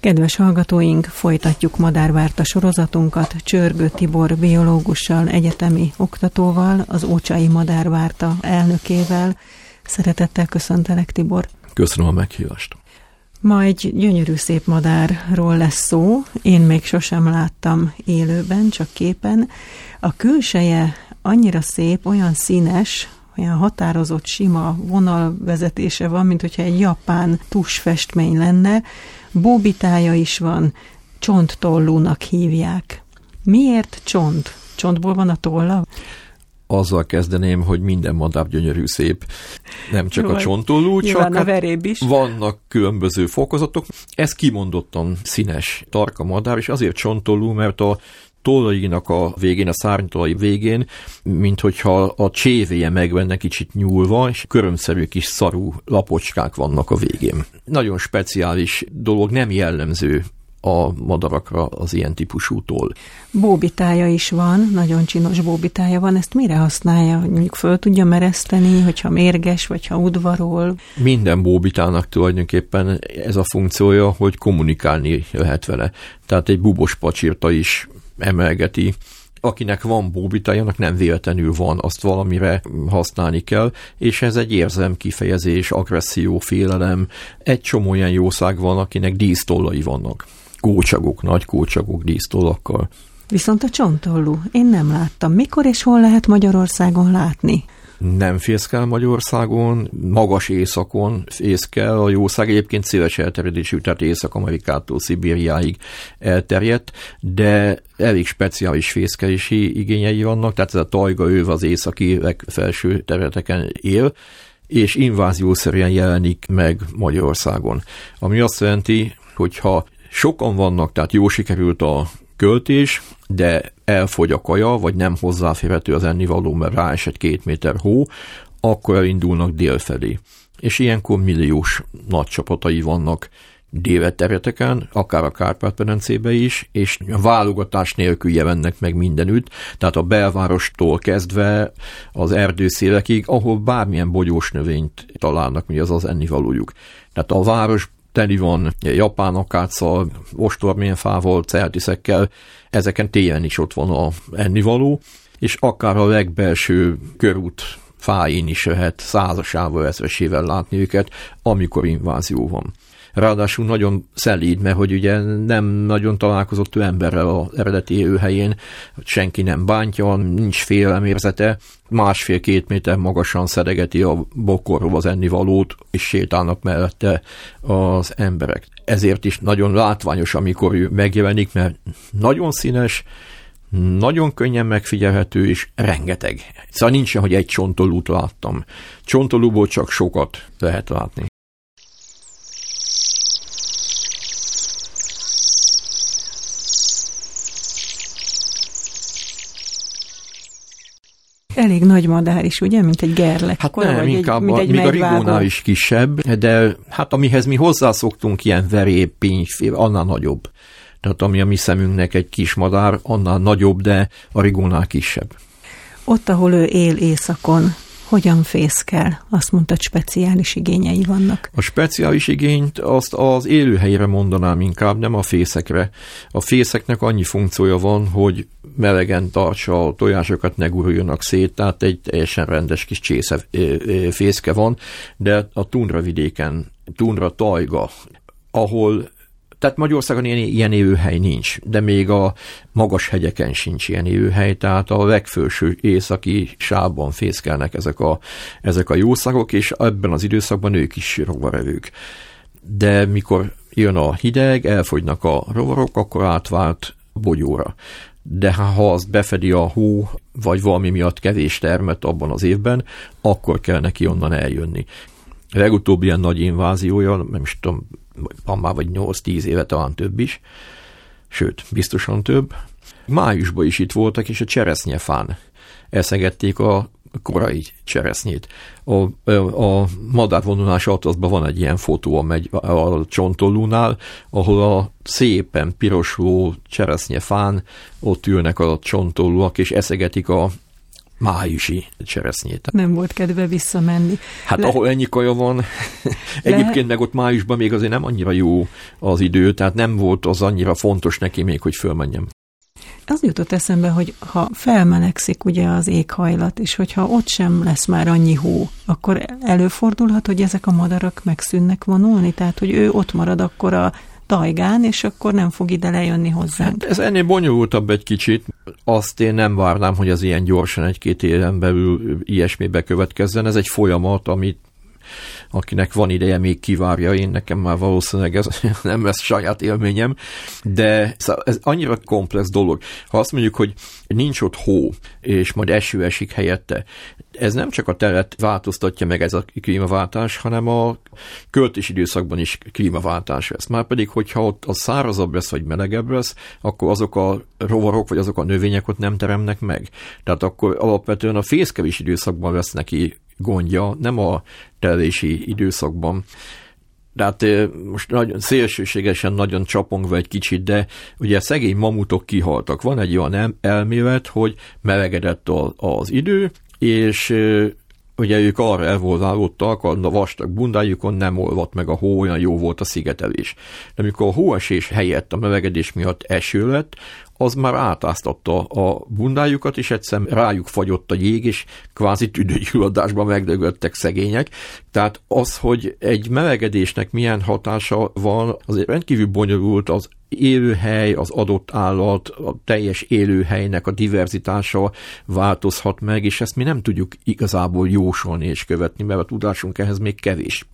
Kedves hallgatóink, folytatjuk Madárvárta sorozatunkat Csörgő Tibor biológussal, egyetemi oktatóval, az Ócsai Madárvárta elnökével. Szeretettel köszöntelek, Tibor. Köszönöm a meghívást. Ma egy gyönyörű szép madárról lesz szó. Én még sosem láttam élőben, csak képen. A külseje annyira szép, olyan színes, olyan határozott, sima vonalvezetése van, mint hogyha egy japán tusfestmény lenne. Bóbitája is van, csonttollúnak hívják. Miért csont? Csontból van a tolla? azzal kezdeném, hogy minden madár gyönyörű szép, nem csak Jó, a csontolú, csak a veréb is. vannak különböző fokozatok. Ez kimondottan színes tarka madár, és azért csontolú, mert a tollainak a végén, a szárnytolai végén, mint hogyha a csévéje megvenne kicsit nyúlva, és körömszerű kis szarú lapocskák vannak a végén. Nagyon speciális dolog, nem jellemző a madarakra az ilyen típusú toll. Bóbitája is van, nagyon csinos bóbitája van, ezt mire használja? Mondjuk föl tudja mereszteni, hogyha mérges, vagy ha udvarol? Minden bóbitának tulajdonképpen ez a funkciója, hogy kommunikálni lehet vele. Tehát egy bubos pacsirta is emelgeti akinek van bóbitájának nem véletlenül van, azt valamire használni kell, és ez egy érzem kifejezés, agresszió, félelem, egy csomó olyan jószág van, akinek dísztollai vannak. Kócsagok, nagy kócsagok dísztollakkal. Viszont a csontollú, én nem láttam. Mikor és hol lehet Magyarországon látni? Nem fészkel Magyarországon, magas északon fészkel, a jószág egyébként széles elterjedésű, tehát Észak-Amerikától Szibériáig elterjedt, de elég speciális fészkelési igényei vannak, tehát ez a tajga őv az északi legfelső területeken él, és inváziószerűen jelenik meg Magyarországon. Ami azt jelenti, hogyha sokan vannak, tehát jó sikerült a költés, de elfogy a kaja, vagy nem hozzáférhető az ennivaló, mert ráesett két méter hó, akkor elindulnak délfelé. És ilyenkor milliós nagy csapatai vannak délet területeken, akár a Kárpát-perencébe is, és válogatás nélkül jelennek meg mindenütt, tehát a belvárostól kezdve az erdőszélekig, ahol bármilyen bogyós növényt találnak, mi az az ennivalójuk. Tehát a város teli van japán akáccal, ostormilyen fával, celtiszekkel, ezeken télen is ott van a ennivaló, és akár a legbelső körút fáin is lehet százasával, ezresével látni őket, amikor invázió van ráadásul nagyon szelíd, mert hogy ugye nem nagyon találkozott ő emberrel az eredeti élőhelyén, senki nem bántja, nincs félemérzete, másfél-két méter magasan szedegeti a bokorról az ennivalót, és sétálnak mellette az emberek. Ezért is nagyon látványos, amikor ő megjelenik, mert nagyon színes, nagyon könnyen megfigyelhető, és rengeteg. Szóval nincs, hogy egy csontolút láttam. Csontolúból csak sokat lehet látni. elég nagy madár is, ugye, mint egy gerlek. Hát nem, vagy inkább, egy, mint egy még a rigónál is kisebb, de hát amihez mi hozzászoktunk, ilyen veréb, pintyfél, annál nagyobb. Tehát ami a mi szemünknek egy kis madár, annál nagyobb, de a rigónál kisebb. Ott, ahol ő él éjszakon, hogyan fészkel? Azt mondta, speciális igényei vannak. A speciális igényt azt az élőhelyre mondanám inkább, nem a fészekre. A fészeknek annyi funkciója van, hogy melegen tartsa a tojásokat, ne guruljanak szét, tehát egy teljesen rendes kis csésze fészke van, de a tundra vidéken, tundra tajga, ahol tehát Magyarországon ilyen, ilyen élőhely nincs, de még a magas hegyeken sincs ilyen élőhely, tehát a legfőső északi sávban fészkelnek ezek a, ezek a jószágok, és ebben az időszakban ők is rovarevők. De mikor jön a hideg, elfogynak a rovarok, akkor átvált bogyóra. De ha azt befedi a hó, vagy valami miatt kevés termet abban az évben, akkor kell neki onnan eljönni. A legutóbbi ilyen nagy inváziója, nem is tudom, van már vagy 8-10 éve, talán több is, sőt, biztosan több. Májusban is itt voltak, és a cseresznyefán eszegették a korai cseresznyét. A, a madárvonulás atlaszban van egy ilyen fotó a, megy, a csontolúnál, ahol a szépen pirosló cseresznyefán ott ülnek a csontolúak, és eszegetik a májusi cseresznyét. Nem volt kedve visszamenni. Hát Le... ahol ennyi kaja van, egyébként meg ott májusban még azért nem annyira jó az idő, tehát nem volt az annyira fontos neki még, hogy fölmenjem. Az jutott eszembe, hogy ha felmelegszik ugye az éghajlat, és hogyha ott sem lesz már annyi hó, akkor előfordulhat, hogy ezek a madarak megszűnnek vonulni, tehát hogy ő ott marad akkor a tajgán, és akkor nem fog ide lejönni hozzánk. Hát ez ennél bonyolultabb egy kicsit. Azt én nem várnám, hogy az ilyen gyorsan egy-két éven belül ilyesmi bekövetkezzen. Ez egy folyamat, amit akinek van ideje, még kivárja, én nekem már valószínűleg ez nem lesz saját élményem, de szóval ez annyira komplex dolog. Ha azt mondjuk, hogy nincs ott hó, és majd eső esik helyette, ez nem csak a teret változtatja meg ez a klímaváltás, hanem a költési időszakban is klímaváltás lesz. Már pedig, hogyha ott a szárazabb lesz, vagy melegebb lesz, akkor azok a rovarok, vagy azok a növények ott nem teremnek meg. Tehát akkor alapvetően a fészkevés időszakban lesz neki gondja, nem a telési időszakban. De hát most nagyon szélsőségesen nagyon csapongva egy kicsit, de ugye szegény mamutok kihaltak. Van egy olyan elmélet, hogy melegedett az idő, és ugye ők arra elvolálódtak, a vastag bundájukon nem olvadt meg a hó, olyan jó volt a szigetelés. De amikor a hóesés helyett a melegedés miatt eső lett, az már átáztatta a bundájukat, és egyszer rájuk fagyott a jég, és kvázi tüdőgyulladásban megdögöttek szegények. Tehát az, hogy egy melegedésnek milyen hatása van, azért rendkívül bonyolult az élőhely, az adott állat, a teljes élőhelynek a diverzitása változhat meg, és ezt mi nem tudjuk igazából jósolni és követni, mert a tudásunk ehhez még kevés.